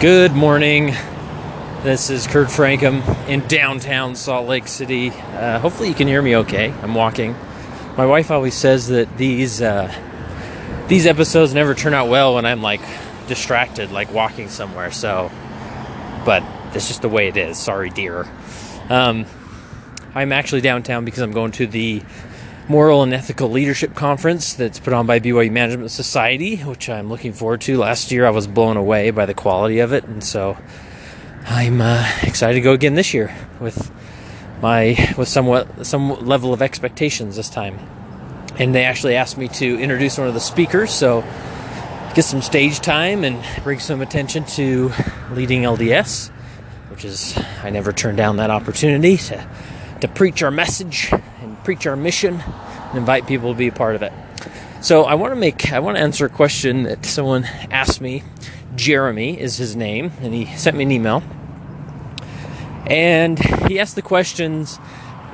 Good morning. This is Kurt Francom in downtown Salt Lake City. Uh, hopefully, you can hear me okay. I'm walking. My wife always says that these uh, these episodes never turn out well when I'm like distracted, like walking somewhere. So, but that's just the way it is. Sorry, dear. Um, I'm actually downtown because I'm going to the Moral and Ethical Leadership Conference that's put on by BYU Management Society, which I'm looking forward to. Last year I was blown away by the quality of it, and so I'm uh, excited to go again this year with my with somewhat some level of expectations this time. And they actually asked me to introduce one of the speakers, so get some stage time and bring some attention to leading LDS, which is I never turned down that opportunity to to preach our message preach our mission and invite people to be a part of it. So I want to make I want to answer a question that someone asked me. Jeremy is his name, and he sent me an email. And he asked the questions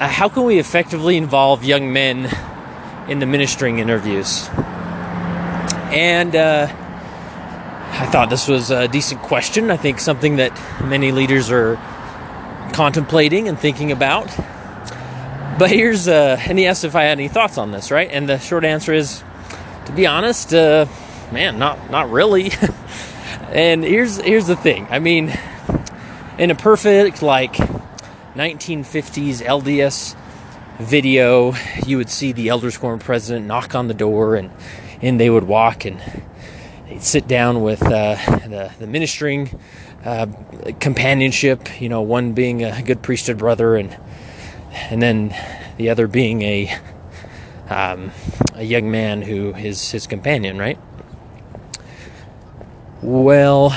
uh, How can we effectively involve young men in the ministering interviews? And uh, I thought this was a decent question. I think something that many leaders are contemplating and thinking about. But here's, uh, and he asked if I had any thoughts on this, right? And the short answer is, to be honest, uh, man, not not really. and here's here's the thing. I mean, in a perfect like 1950s LDS video, you would see the Elders Quorum president knock on the door, and and they would walk and they'd sit down with uh, the the ministering uh, companionship. You know, one being a good priesthood brother, and and then the other being a um, a young man who is his companion, right? Well,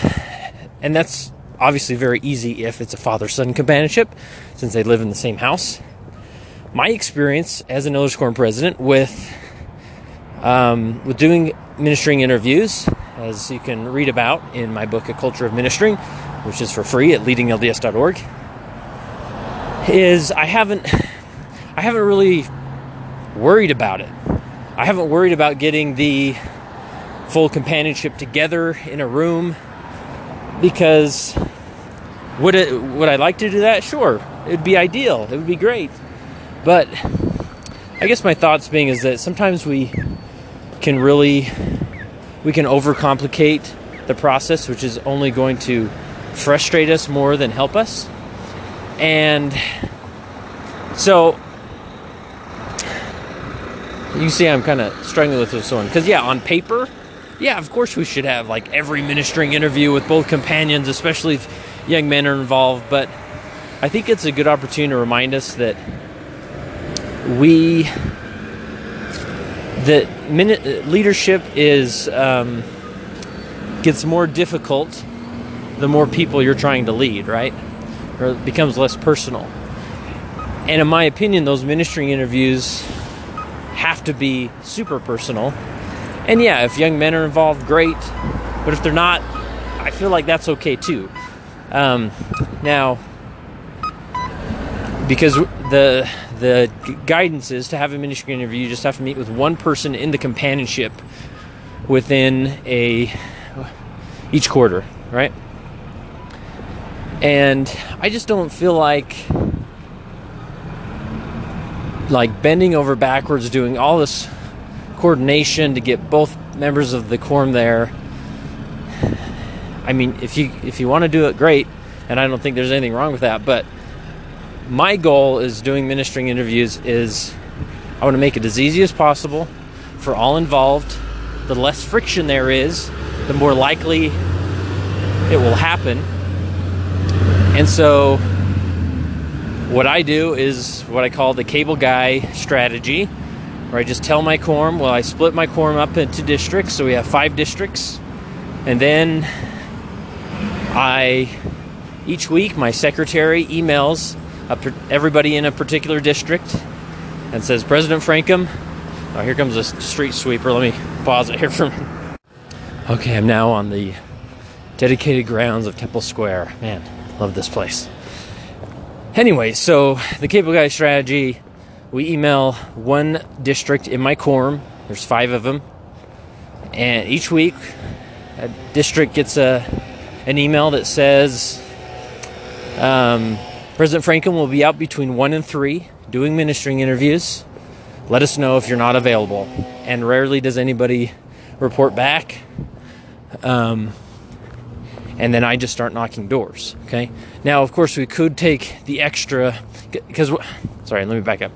and that's obviously very easy if it's a father son companionship, since they live in the same house. My experience as an Elders Quorum president with um, with doing ministering interviews, as you can read about in my book, A Culture of Ministering, which is for free at leadinglds.org, is I haven't I haven't really worried about it. I haven't worried about getting the full companionship together in a room because would it would I like to do that? Sure. It'd be ideal. It would be great. But I guess my thoughts being is that sometimes we can really we can overcomplicate the process which is only going to frustrate us more than help us. And so you see I'm kind of struggling with this one because yeah, on paper, yeah, of course we should have like every ministering interview with both companions, especially if young men are involved. But I think it's a good opportunity to remind us that we that leadership is um, gets more difficult the more people you're trying to lead, right? Or becomes less personal. And in my opinion, those ministering interviews have to be super personal. And yeah, if young men are involved, great. But if they're not, I feel like that's okay too. Um, now, because the the guidance is to have a ministry interview, you just have to meet with one person in the companionship within a each quarter, right? And I just don't feel like like bending over backwards doing all this coordination to get both members of the quorum there. I mean, if you if you want to do it great, and I don't think there's anything wrong with that, but my goal is doing ministering interviews is I want to make it as easy as possible for all involved. The less friction there is, the more likely it will happen. And so what I do is what I call the cable guy strategy, where I just tell my quorum, well, I split my quorum up into districts, so we have five districts, and then I, each week, my secretary emails everybody in a particular district and says, President Francom, oh, here comes a street sweeper. Let me pause it here for a minute. Okay, I'm now on the dedicated grounds of Temple Square. Man, love this place. Anyway, so the cable guy strategy, we email one district in my quorum. There's five of them, and each week, a district gets a an email that says um, President Franklin will be out between 1 and 3 doing ministering interviews. Let us know if you're not available. And rarely does anybody report back. Um, and then I just start knocking doors. Okay. Now, of course, we could take the extra because. Sorry, let me back up.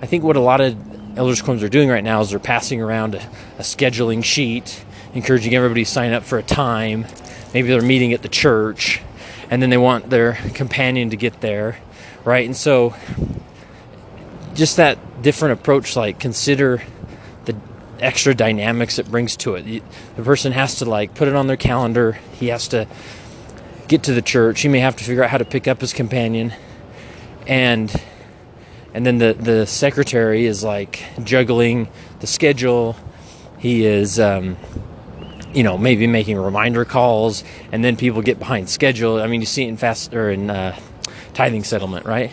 I think what a lot of elders quorums are doing right now is they're passing around a, a scheduling sheet, encouraging everybody to sign up for a time. Maybe they're meeting at the church, and then they want their companion to get there, right? And so, just that different approach, like consider extra dynamics it brings to it. The person has to like put it on their calendar. He has to get to the church. He may have to figure out how to pick up his companion, and and then the the secretary is like juggling the schedule. He is. Um, you know, maybe making reminder calls, and then people get behind schedule. I mean, you see it in fast or in uh, tithing settlement, right?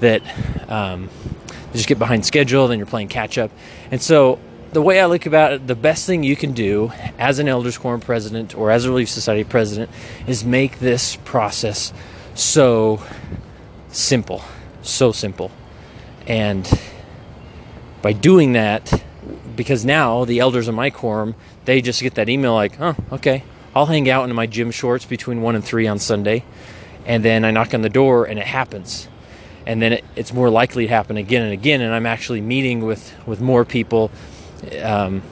That um, you just get behind schedule, then you're playing catch up. And so, the way I look about it, the best thing you can do as an elders quorum president or as a relief society president is make this process so simple, so simple. And by doing that, because now the elders in my quorum, they just get that email like, oh, okay, I'll hang out in my gym shorts between 1 and 3 on Sunday. And then I knock on the door and it happens. And then it, it's more likely to happen again and again. And I'm actually meeting with, with more people um,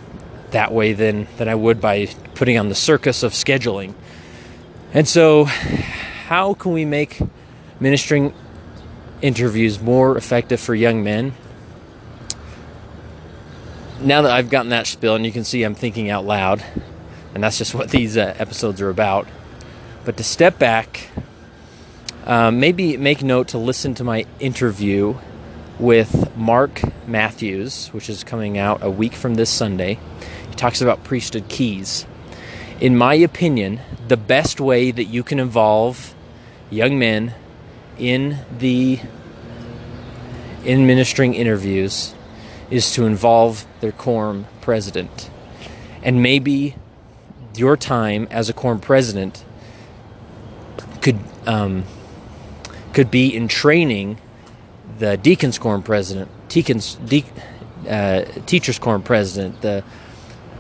that way than, than I would by putting on the circus of scheduling. And so, how can we make ministering interviews more effective for young men? Now that I've gotten that spill, and you can see I'm thinking out loud, and that's just what these uh, episodes are about. But to step back, um, maybe make note to listen to my interview with Mark Matthews, which is coming out a week from this Sunday. He talks about priesthood keys. In my opinion, the best way that you can involve young men in the in ministering interviews is to involve their quorum president. And maybe your time as a quorum president could um, could be in training the deacons quorum president, deacons, de- uh, teachers quorum president, the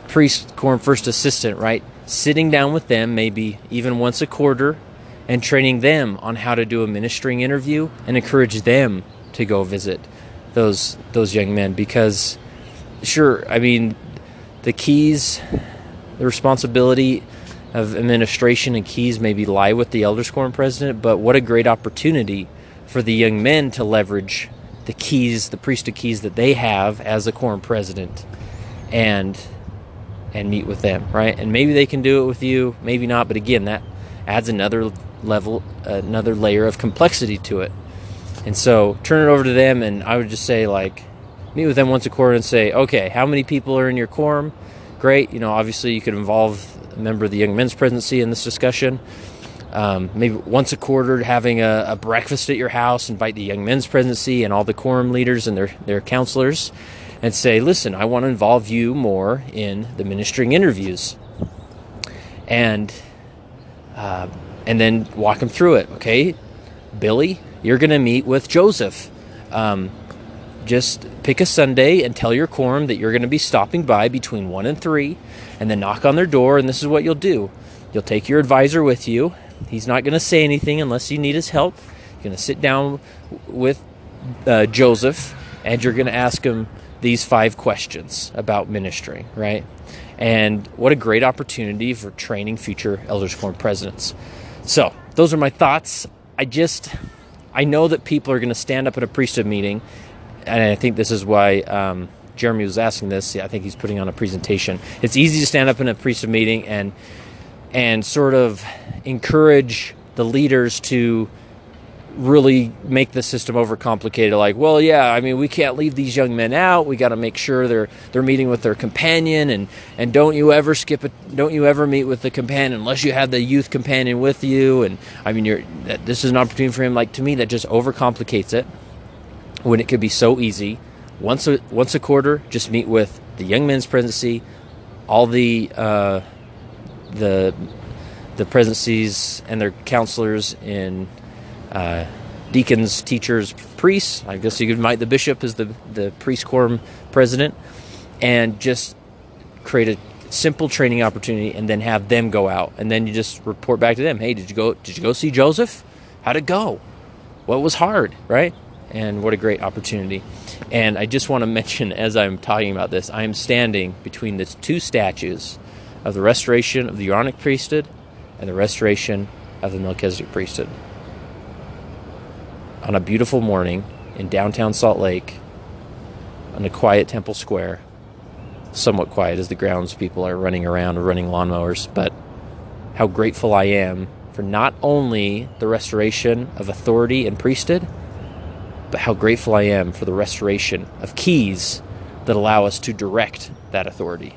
priest quorum first assistant, right? Sitting down with them, maybe even once a quarter, and training them on how to do a ministering interview and encourage them to go visit those those young men because sure i mean the keys the responsibility of administration and keys maybe lie with the elders quorum president but what a great opportunity for the young men to leverage the keys the priesthood keys that they have as a quorum president and and meet with them right and maybe they can do it with you maybe not but again that adds another level another layer of complexity to it and so turn it over to them, and I would just say, like, meet with them once a quarter and say, okay, how many people are in your quorum? Great. You know, obviously you could involve a member of the Young Men's Presidency in this discussion. Um, maybe once a quarter, having a, a, breakfast at your house, invite the Young Men's Presidency and all the quorum leaders and their, their counselors, and say, listen, I want to involve you more in the ministering interviews. And uh, and then walk them through it. Okay, Billy, you're going to meet with Joseph. Um, just pick a Sunday and tell your quorum that you're going to be stopping by between 1 and 3, and then knock on their door, and this is what you'll do. You'll take your advisor with you. He's not going to say anything unless you need his help. You're going to sit down with uh, Joseph, and you're going to ask him these five questions about ministry, right? And what a great opportunity for training future elders quorum presidents. So, those are my thoughts. I just I know that people are going to stand up at a priesthood meeting, and I think this is why um, Jeremy was asking this. I think he's putting on a presentation. It's easy to stand up in a priesthood meeting and and sort of encourage the leaders to really make the system overcomplicated. Like well yeah i mean we can't leave these young men out. We got to make sure they're they're meeting with their companion. And and don't you ever skip it don't you ever meet with the companion unless you have the youth companion with you. And i mean you're this is an opportunity for him like to me that just overcomplicates it when it could be so easy. Once a once a quarter just meet with the young men's presidency all the uh, the the presidencies and their counselors in uh, deacons, teachers, priests. I guess you could invite the bishop as the, the priest quorum president and just create a simple training opportunity and then have them go out. And then you just report back to them. Hey did you go did you go see joseph? How'd it go? What was hard right? And what a great opportunity. And i just want to mention as i'm talking about this i am standing between the two statues of the restoration of the Aaronic priesthood and the restoration of the Melchizedek priesthood. On a beautiful morning in downtown Salt Lake, on a quiet temple square, somewhat quiet as the grounds people are running around or running lawnmowers, but how grateful I am for not only the restoration of authority and priesthood, but how grateful I am for the restoration of keys that allow us to direct that authority.